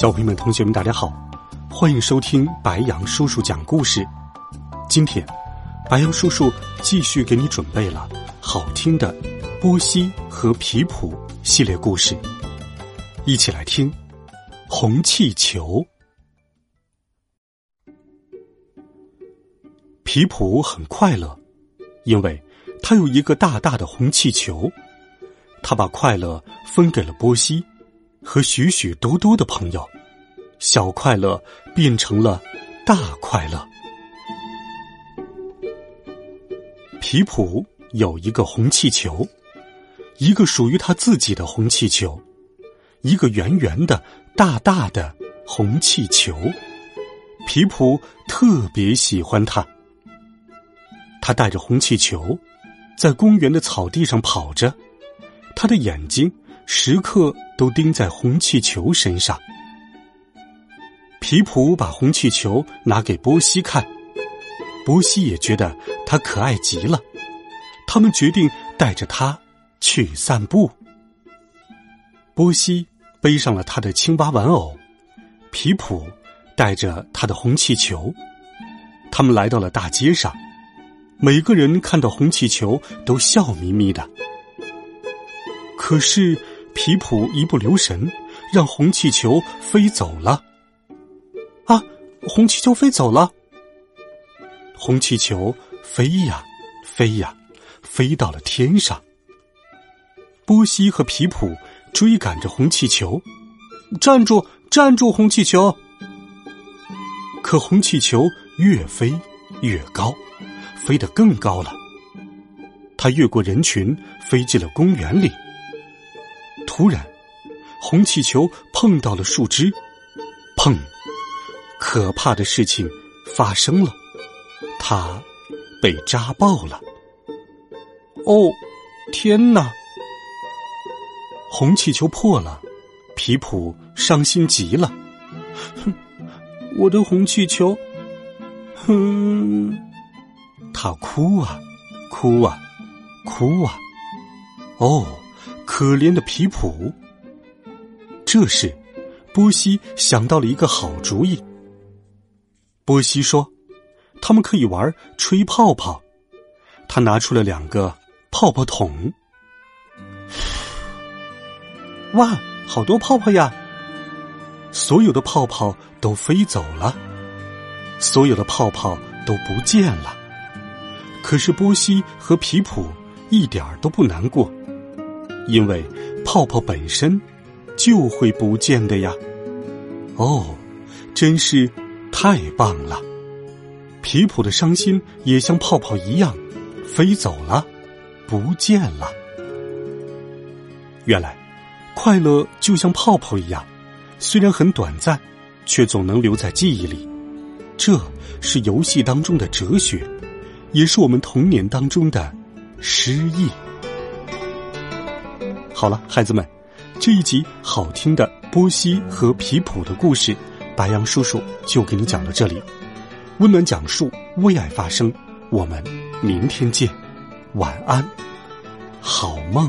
小朋友们、同学们，大家好，欢迎收听白杨叔叔讲故事。今天，白杨叔叔继续给你准备了好听的波西和皮普系列故事，一起来听《红气球》。皮普很快乐，因为他有一个大大的红气球，他把快乐分给了波西。和许许多多的朋友，小快乐变成了大快乐。皮普有一个红气球，一个属于他自己的红气球，一个圆圆的、大大的红气球。皮普特别喜欢它。他带着红气球，在公园的草地上跑着，他的眼睛。时刻都钉在红气球身上。皮普把红气球拿给波西看，波西也觉得它可爱极了。他们决定带着它去散步。波西背上了他的青蛙玩偶，皮普带着他的红气球。他们来到了大街上，每个人看到红气球都笑眯眯的。可是。皮普一不留神，让红气球飞走了。啊，红气球飞走了！红气球飞呀飞呀，飞到了天上。波西和皮普追赶着红气球，站住，站住！红气球。可红气球越飞越高，飞得更高了。它越过人群，飞进了公园里。突然，红气球碰到了树枝，砰！可怕的事情发生了，它被扎爆了。哦，天哪！红气球破了，皮普伤心极了。哼，我的红气球！哼，他哭啊，哭啊，哭啊！哦。可怜的皮普。这时，波西想到了一个好主意。波西说：“他们可以玩吹泡泡。”他拿出了两个泡泡桶。哇，好多泡泡呀！所有的泡泡都飞走了，所有的泡泡都不见了。可是波西和皮普一点都不难过。因为泡泡本身就会不见的呀！哦，真是太棒了！皮普的伤心也像泡泡一样飞走了，不见了。原来，快乐就像泡泡一样，虽然很短暂，却总能留在记忆里。这是游戏当中的哲学，也是我们童年当中的诗意。好了，孩子们，这一集好听的波西和皮普的故事，白杨叔叔就给你讲到这里。温暖讲述，为爱发声，我们明天见，晚安，好梦。